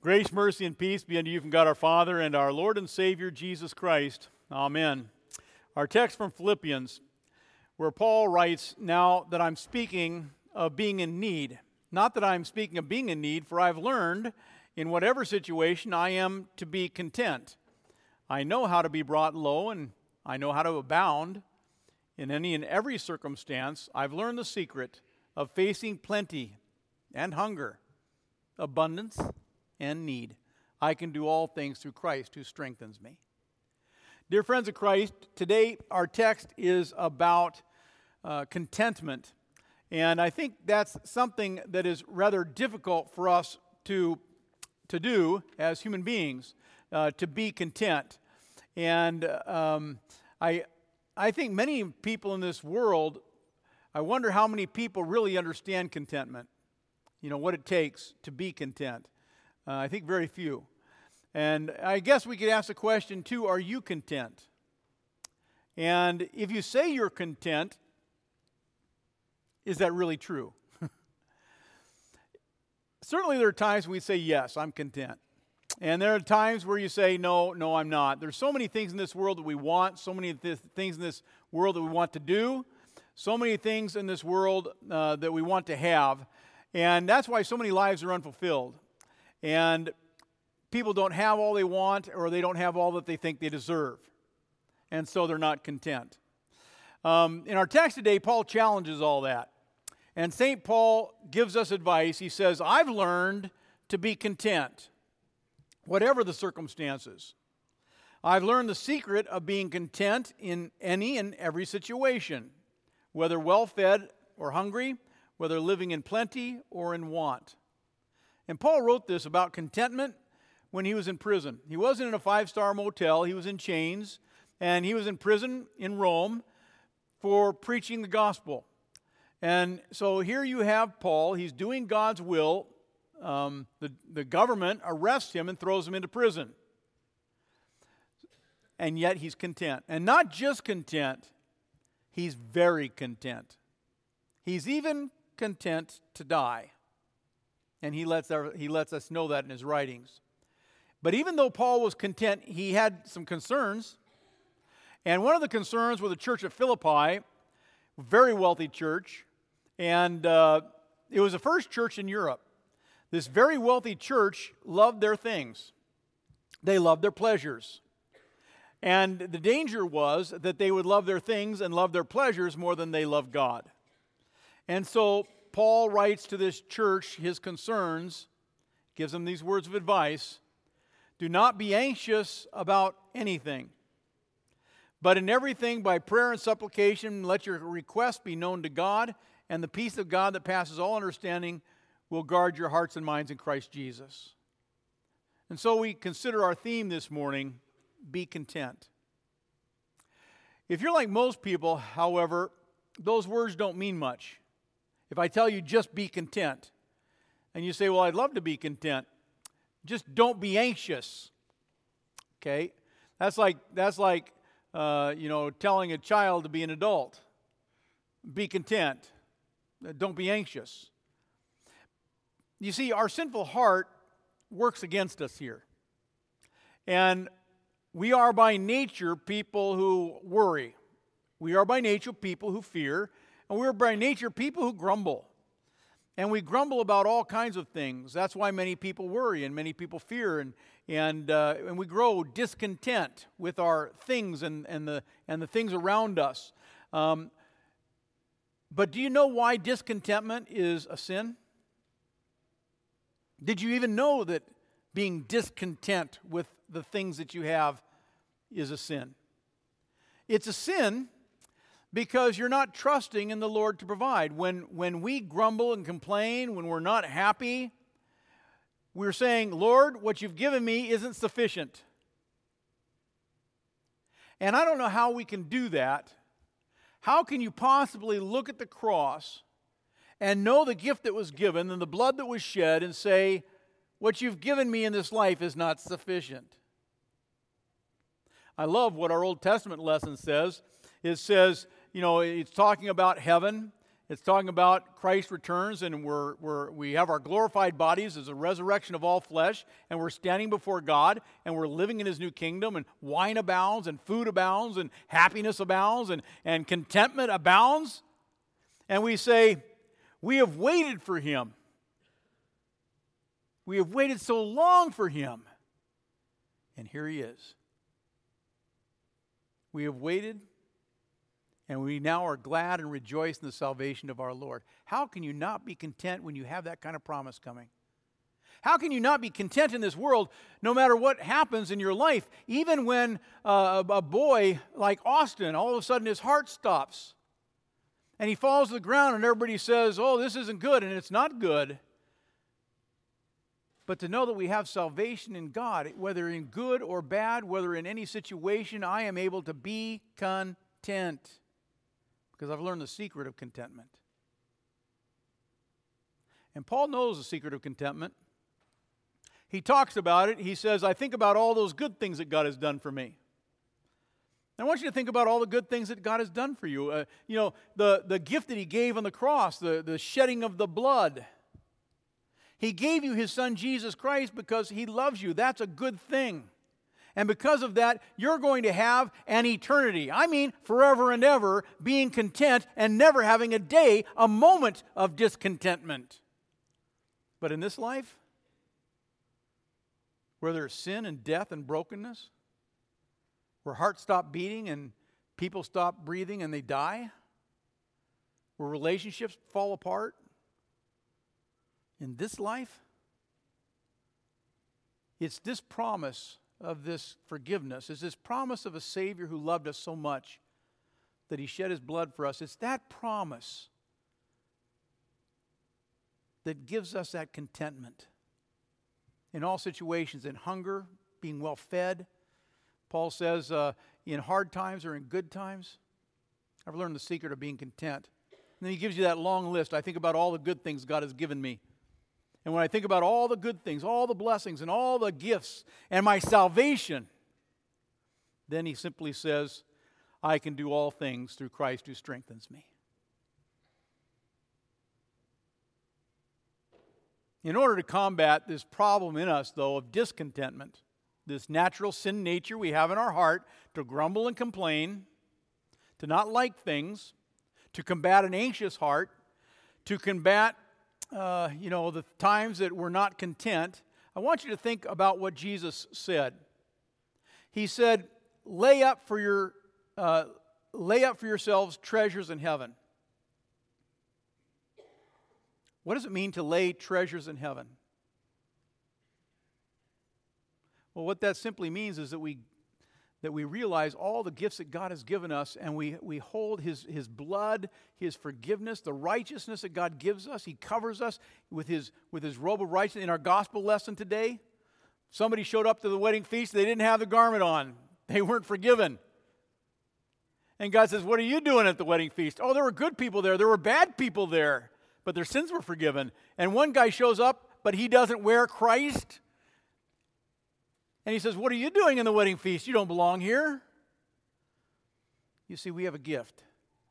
Grace, mercy, and peace be unto you from God our Father and our Lord and Savior Jesus Christ. Amen. Our text from Philippians, where Paul writes, Now that I'm speaking of being in need, not that I'm speaking of being in need, for I've learned in whatever situation I am to be content. I know how to be brought low, and I know how to abound in any and every circumstance. I've learned the secret of facing plenty and hunger, abundance and need. I can do all things through Christ who strengthens me. Dear friends of Christ, today our text is about uh, contentment. And I think that's something that is rather difficult for us to, to do as human beings, uh, to be content. And um, I, I think many people in this world, I wonder how many people really understand contentment, you know, what it takes to be content. Uh, I think very few. And I guess we could ask the question too are you content? And if you say you're content, is that really true? Certainly, there are times we say, Yes, I'm content. And there are times where you say, No, no, I'm not. There's so many things in this world that we want, so many th- things in this world that we want to do, so many things in this world uh, that we want to have. And that's why so many lives are unfulfilled and people don't have all they want or they don't have all that they think they deserve. And so they're not content. Um, in our text today, Paul challenges all that. And St. Paul gives us advice. He says, I've learned to be content, whatever the circumstances. I've learned the secret of being content in any and every situation, whether well fed or hungry, whether living in plenty or in want. And Paul wrote this about contentment when he was in prison. He wasn't in a five star motel, he was in chains, and he was in prison in Rome for preaching the gospel. And so here you have Paul, he's doing God's will. Um, the, the government arrests him and throws him into prison. And yet he's content. And not just content, he's very content. He's even content to die. And he lets, our, he lets us know that in his writings. But even though Paul was content, he had some concerns. And one of the concerns with the church at Philippi, very wealthy church, and uh, it was the first church in Europe. This very wealthy church loved their things, they loved their pleasures. And the danger was that they would love their things and love their pleasures more than they loved God. And so Paul writes to this church his concerns, gives them these words of advice Do not be anxious about anything, but in everything by prayer and supplication, let your requests be known to God, and the peace of God that passes all understanding will guard your hearts and minds in Christ Jesus. And so we consider our theme this morning be content. If you're like most people, however, those words don't mean much. If I tell you just be content, and you say, Well, I'd love to be content, just don't be anxious. Okay? That's like, that's like uh, you know, telling a child to be an adult. Be content. Don't be anxious. You see, our sinful heart works against us here. And we are by nature people who worry. We are by nature people who fear. And we're by nature people who grumble. And we grumble about all kinds of things. That's why many people worry and many people fear. And, and, uh, and we grow discontent with our things and, and, the, and the things around us. Um, but do you know why discontentment is a sin? Did you even know that being discontent with the things that you have is a sin? It's a sin because you're not trusting in the Lord to provide. When, when we grumble and complain, when we're not happy, we're saying, Lord, what you've given me isn't sufficient. And I don't know how we can do that. How can you possibly look at the cross and know the gift that was given and the blood that was shed and say, What you've given me in this life is not sufficient? I love what our Old Testament lesson says. It says, you know, it's talking about heaven It's talking about Christ returns and we're, we're, we have our glorified bodies as a resurrection of all flesh, and we're standing before God and we're living in His new kingdom, and wine abounds, and food abounds, and happiness abounds, and, and contentment abounds. And we say, We have waited for Him. We have waited so long for Him. And here He is. We have waited and we now are glad and rejoice in the salvation of our Lord. How can you not be content when you have that kind of promise coming? How can you not be content in this world no matter what happens in your life? Even when uh, a boy like Austin, all of a sudden his heart stops and he falls to the ground, and everybody says, Oh, this isn't good, and it's not good. But to know that we have salvation in God, whether in good or bad, whether in any situation, I am able to be content because I've learned the secret of contentment. And Paul knows the secret of contentment. He talks about it. He says, I think about all those good things that God has done for me. I want you to think about all the good things that God has done for you. Uh, you know, the, the gift that He gave on the cross, the, the shedding of the blood. He gave you His Son, Jesus Christ, because He loves you. That's a good thing. And because of that, you're going to have an eternity. I mean, forever and ever being content and never having a day, a moment of discontentment. But in this life, where there's sin and death and brokenness, where hearts stop beating and people stop breathing and they die, where relationships fall apart, in this life, it's this promise of this forgiveness is this promise of a Savior who loved us so much that he shed his blood for us. It's that promise that gives us that contentment in all situations, in hunger, being well fed. Paul says, uh, in hard times or in good times. I've learned the secret of being content. And then he gives you that long list. I think about all the good things God has given me. And when I think about all the good things, all the blessings, and all the gifts, and my salvation, then he simply says, I can do all things through Christ who strengthens me. In order to combat this problem in us, though, of discontentment, this natural sin nature we have in our heart to grumble and complain, to not like things, to combat an anxious heart, to combat uh, you know, the times that we're not content, I want you to think about what Jesus said. He said, "Lay up for your, uh, lay up for yourselves treasures in heaven." What does it mean to lay treasures in heaven? Well, what that simply means is that we that we realize all the gifts that God has given us and we, we hold his, his blood, His forgiveness, the righteousness that God gives us. He covers us with His, with his robe of righteousness. In our gospel lesson today, somebody showed up to the wedding feast, they didn't have the garment on, they weren't forgiven. And God says, What are you doing at the wedding feast? Oh, there were good people there, there were bad people there, but their sins were forgiven. And one guy shows up, but he doesn't wear Christ. And he says, What are you doing in the wedding feast? You don't belong here. You see, we have a gift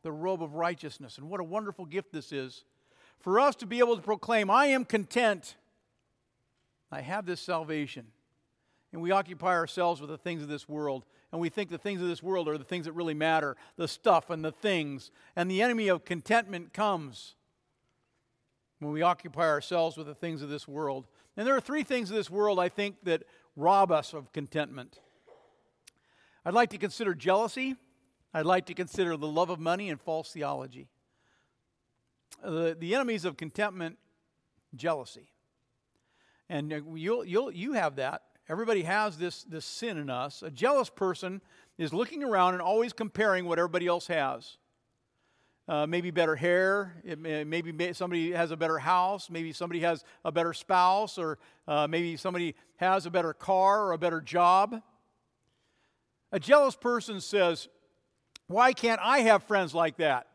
the robe of righteousness. And what a wonderful gift this is for us to be able to proclaim, I am content. I have this salvation. And we occupy ourselves with the things of this world. And we think the things of this world are the things that really matter the stuff and the things. And the enemy of contentment comes when we occupy ourselves with the things of this world. And there are three things of this world, I think, that rob us of contentment. I'd like to consider jealousy. I'd like to consider the love of money and false theology. The, the enemies of contentment, jealousy. And uh, you'll, you'll, you have that. Everybody has this, this sin in us. A jealous person is looking around and always comparing what everybody else has uh, maybe better hair, may, maybe somebody has a better house, maybe somebody has a better spouse, or uh, maybe somebody has a better car or a better job. A jealous person says, Why can't I have friends like that?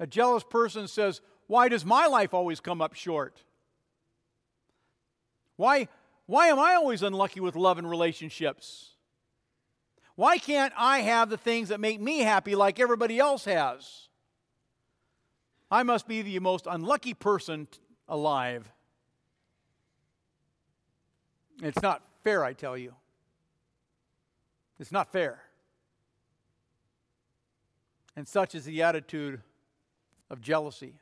A jealous person says, Why does my life always come up short? Why, why am I always unlucky with love and relationships? Why can't I have the things that make me happy like everybody else has? I must be the most unlucky person alive. It's not fair, I tell you. It's not fair. And such is the attitude of jealousy.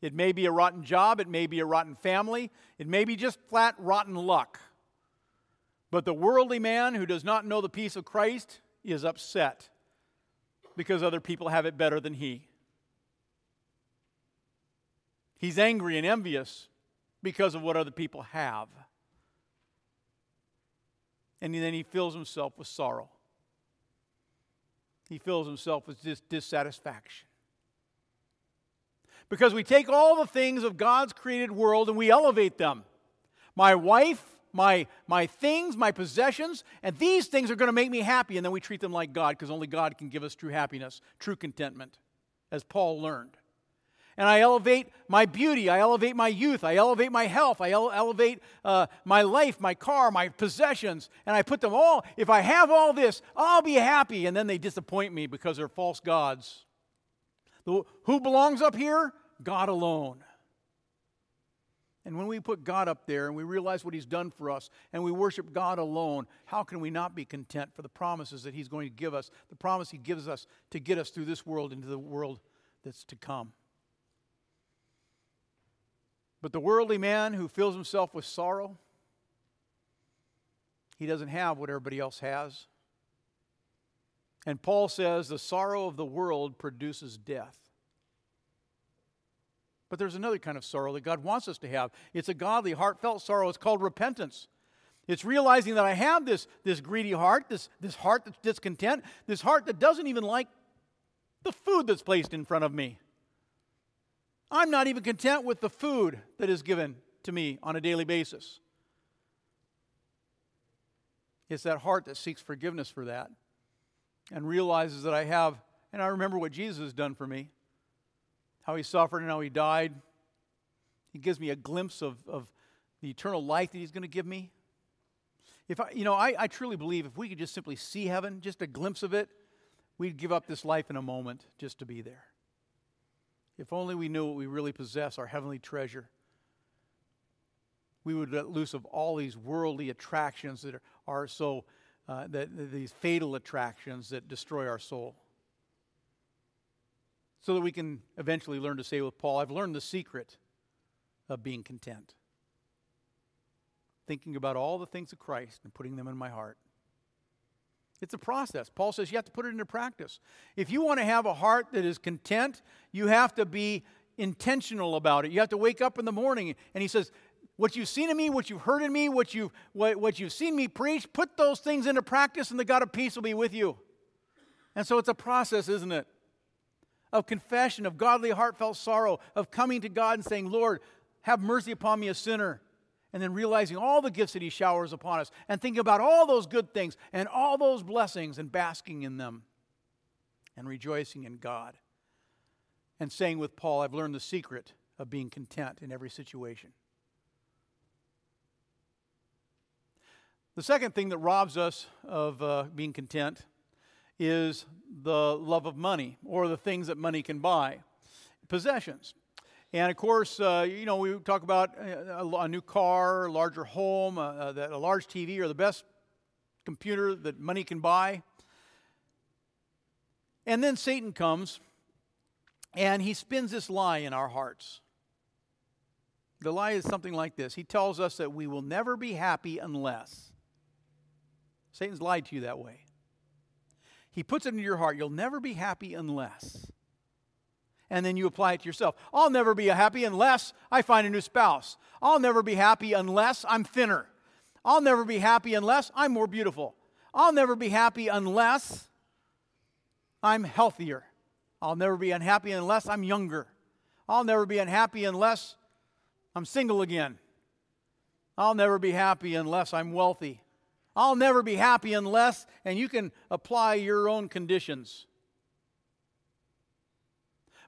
It may be a rotten job, it may be a rotten family, it may be just flat rotten luck. But the worldly man who does not know the peace of Christ is upset because other people have it better than he. He's angry and envious because of what other people have. And then he fills himself with sorrow. He fills himself with dis- dissatisfaction. Because we take all the things of God's created world and we elevate them. My wife, my, my things, my possessions, and these things are going to make me happy. And then we treat them like God because only God can give us true happiness, true contentment, as Paul learned. And I elevate my beauty, I elevate my youth, I elevate my health, I ele- elevate uh, my life, my car, my possessions, and I put them all. If I have all this, I'll be happy. And then they disappoint me because they're false gods. Who belongs up here? God alone. And when we put God up there and we realize what He's done for us and we worship God alone, how can we not be content for the promises that He's going to give us, the promise He gives us to get us through this world into the world that's to come? But the worldly man who fills himself with sorrow, he doesn't have what everybody else has. And Paul says the sorrow of the world produces death. But there's another kind of sorrow that God wants us to have. It's a godly, heartfelt sorrow. It's called repentance. It's realizing that I have this, this greedy heart, this, this heart that's discontent, this heart that doesn't even like the food that's placed in front of me. I'm not even content with the food that is given to me on a daily basis. It's that heart that seeks forgiveness for that and realizes that I have, and I remember what Jesus has done for me how he suffered and how he died. He gives me a glimpse of, of the eternal life that he's going to give me. If I, you know, I, I truly believe if we could just simply see heaven, just a glimpse of it, we'd give up this life in a moment just to be there. If only we knew what we really possess, our heavenly treasure, we would let loose of all these worldly attractions that are, are so, uh, that, these fatal attractions that destroy our soul so that we can eventually learn to say with Paul, I've learned the secret of being content. Thinking about all the things of Christ and putting them in my heart. It's a process. Paul says you have to put it into practice. If you want to have a heart that is content, you have to be intentional about it. You have to wake up in the morning and he says, what you've seen in me, what you've heard in me, what you've, what, what you've seen me preach, put those things into practice and the God of peace will be with you. And so it's a process, isn't it? Of confession, of godly, heartfelt sorrow, of coming to God and saying, Lord, have mercy upon me, a sinner. And then realizing all the gifts that He showers upon us and thinking about all those good things and all those blessings and basking in them and rejoicing in God. And saying with Paul, I've learned the secret of being content in every situation. The second thing that robs us of uh, being content is the love of money or the things that money can buy, possessions. And of course, uh, you know, we talk about a, a new car, a larger home, uh, a, a large TV, or the best computer that money can buy. And then Satan comes and he spins this lie in our hearts. The lie is something like this He tells us that we will never be happy unless. Satan's lied to you that way. He puts it into your heart. You'll never be happy unless. And then you apply it to yourself. I'll never be happy unless I find a new spouse. I'll never be happy unless I'm thinner. I'll never be happy unless I'm more beautiful. I'll never be happy unless I'm healthier. I'll never be unhappy unless I'm younger. I'll never be unhappy unless I'm single again. I'll never be happy unless I'm wealthy. I'll never be happy unless, and you can apply your own conditions.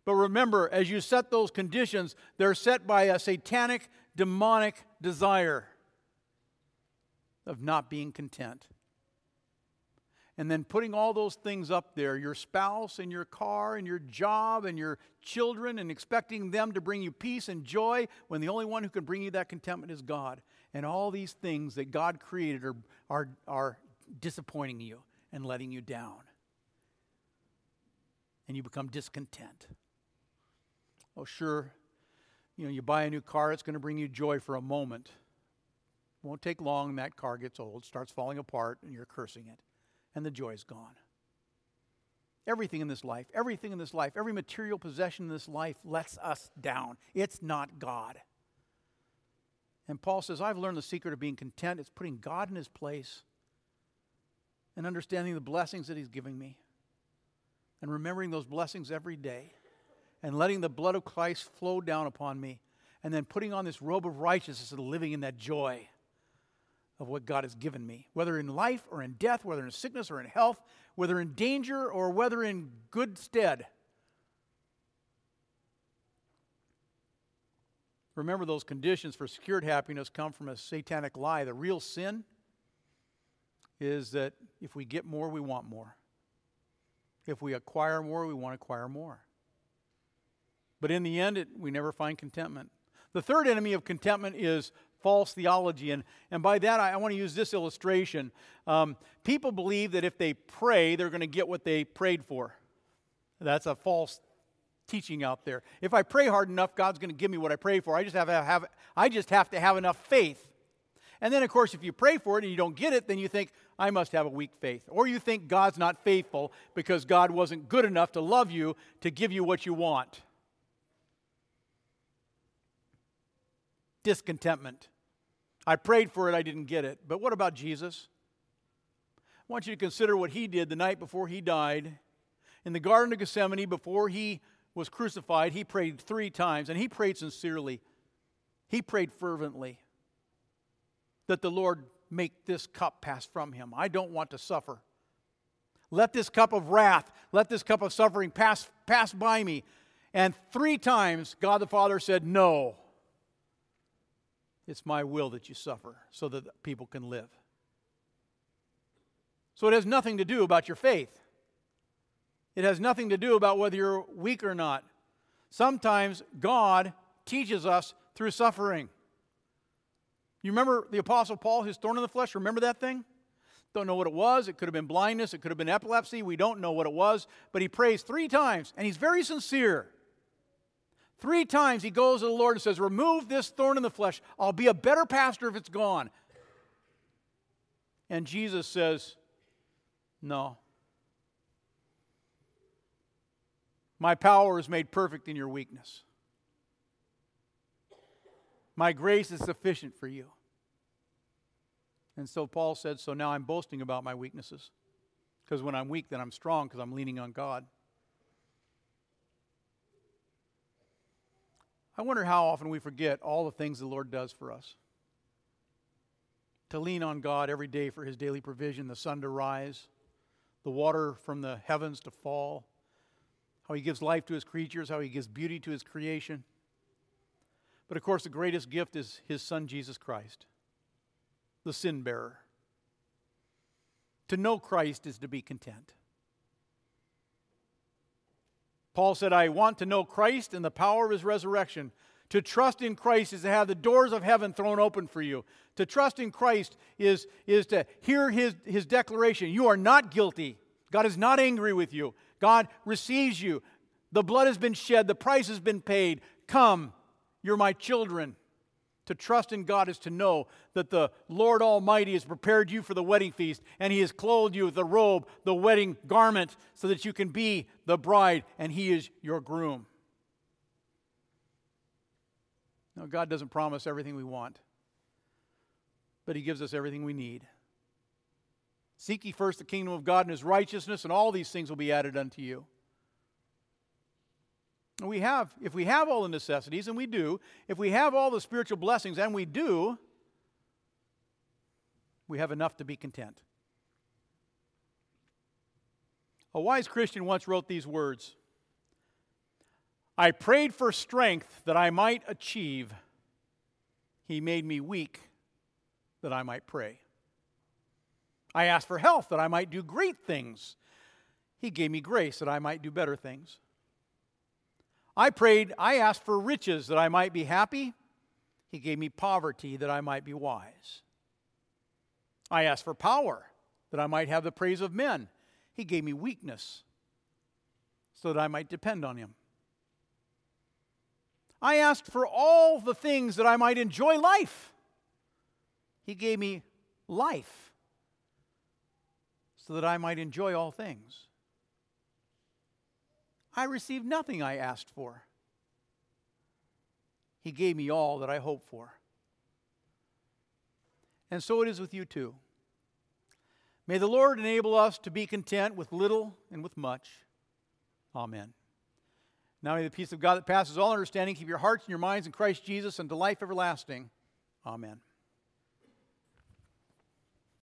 But remember, as you set those conditions, they're set by a satanic, demonic desire of not being content. And then putting all those things up there your spouse and your car and your job and your children and expecting them to bring you peace and joy when the only one who can bring you that contentment is God. And all these things that God created are, are, are disappointing you and letting you down. And you become discontent. Oh, sure, you know, you buy a new car, it's going to bring you joy for a moment. Won't take long, that car gets old, starts falling apart, and you're cursing it and the joy is gone. Everything in this life, everything in this life, every material possession in this life lets us down. It's not God. And Paul says, I've learned the secret of being content. It's putting God in his place and understanding the blessings that he's giving me and remembering those blessings every day and letting the blood of Christ flow down upon me and then putting on this robe of righteousness and living in that joy of what God has given me, whether in life or in death, whether in sickness or in health, whether in danger or whether in good stead. Remember, those conditions for secured happiness come from a satanic lie. The real sin is that if we get more, we want more. If we acquire more, we want to acquire more. But in the end, it, we never find contentment. The third enemy of contentment is false theology. And, and by that, I, I want to use this illustration. Um, people believe that if they pray, they're going to get what they prayed for. That's a false teaching out there. If I pray hard enough, God's going to give me what I pray for. I just have to have, I just have, to have enough faith. And then, of course, if you pray for it and you don't get it, then you think, I must have a weak faith. Or you think God's not faithful because God wasn't good enough to love you to give you what you want. Discontentment. I prayed for it, I didn't get it. But what about Jesus? I want you to consider what he did the night before he died. In the Garden of Gethsemane, before he was crucified, he prayed three times, and he prayed sincerely. He prayed fervently that the Lord make this cup pass from him. I don't want to suffer. Let this cup of wrath, let this cup of suffering pass, pass by me. And three times, God the Father said, No. It's my will that you suffer so that people can live. So it has nothing to do about your faith. It has nothing to do about whether you're weak or not. Sometimes God teaches us through suffering. You remember the Apostle Paul, his thorn in the flesh? Remember that thing? Don't know what it was. It could have been blindness. It could have been epilepsy. We don't know what it was. But he prays three times, and he's very sincere. Three times he goes to the Lord and says, Remove this thorn in the flesh. I'll be a better pastor if it's gone. And Jesus says, No. My power is made perfect in your weakness. My grace is sufficient for you. And so Paul said, So now I'm boasting about my weaknesses. Because when I'm weak, then I'm strong because I'm leaning on God. I wonder how often we forget all the things the Lord does for us. To lean on God every day for his daily provision, the sun to rise, the water from the heavens to fall, how he gives life to his creatures, how he gives beauty to his creation. But of course, the greatest gift is his son, Jesus Christ, the sin bearer. To know Christ is to be content. Paul said, I want to know Christ and the power of his resurrection. To trust in Christ is to have the doors of heaven thrown open for you. To trust in Christ is, is to hear his, his declaration You are not guilty. God is not angry with you. God receives you. The blood has been shed, the price has been paid. Come, you're my children. To trust in God is to know that the Lord Almighty has prepared you for the wedding feast and He has clothed you with the robe, the wedding garment, so that you can be the bride and He is your groom. Now, God doesn't promise everything we want, but He gives us everything we need. Seek ye first the kingdom of God and His righteousness, and all these things will be added unto you. We have, if we have all the necessities, and we do, if we have all the spiritual blessings, and we do, we have enough to be content. A wise Christian once wrote these words I prayed for strength that I might achieve. He made me weak that I might pray. I asked for health that I might do great things. He gave me grace that I might do better things. I prayed, I asked for riches that I might be happy. He gave me poverty that I might be wise. I asked for power that I might have the praise of men. He gave me weakness so that I might depend on Him. I asked for all the things that I might enjoy life. He gave me life so that I might enjoy all things. I received nothing I asked for. He gave me all that I hoped for. And so it is with you too. May the Lord enable us to be content with little and with much. Amen. Now may the peace of God that passes all understanding keep your hearts and your minds in Christ Jesus unto life everlasting. Amen.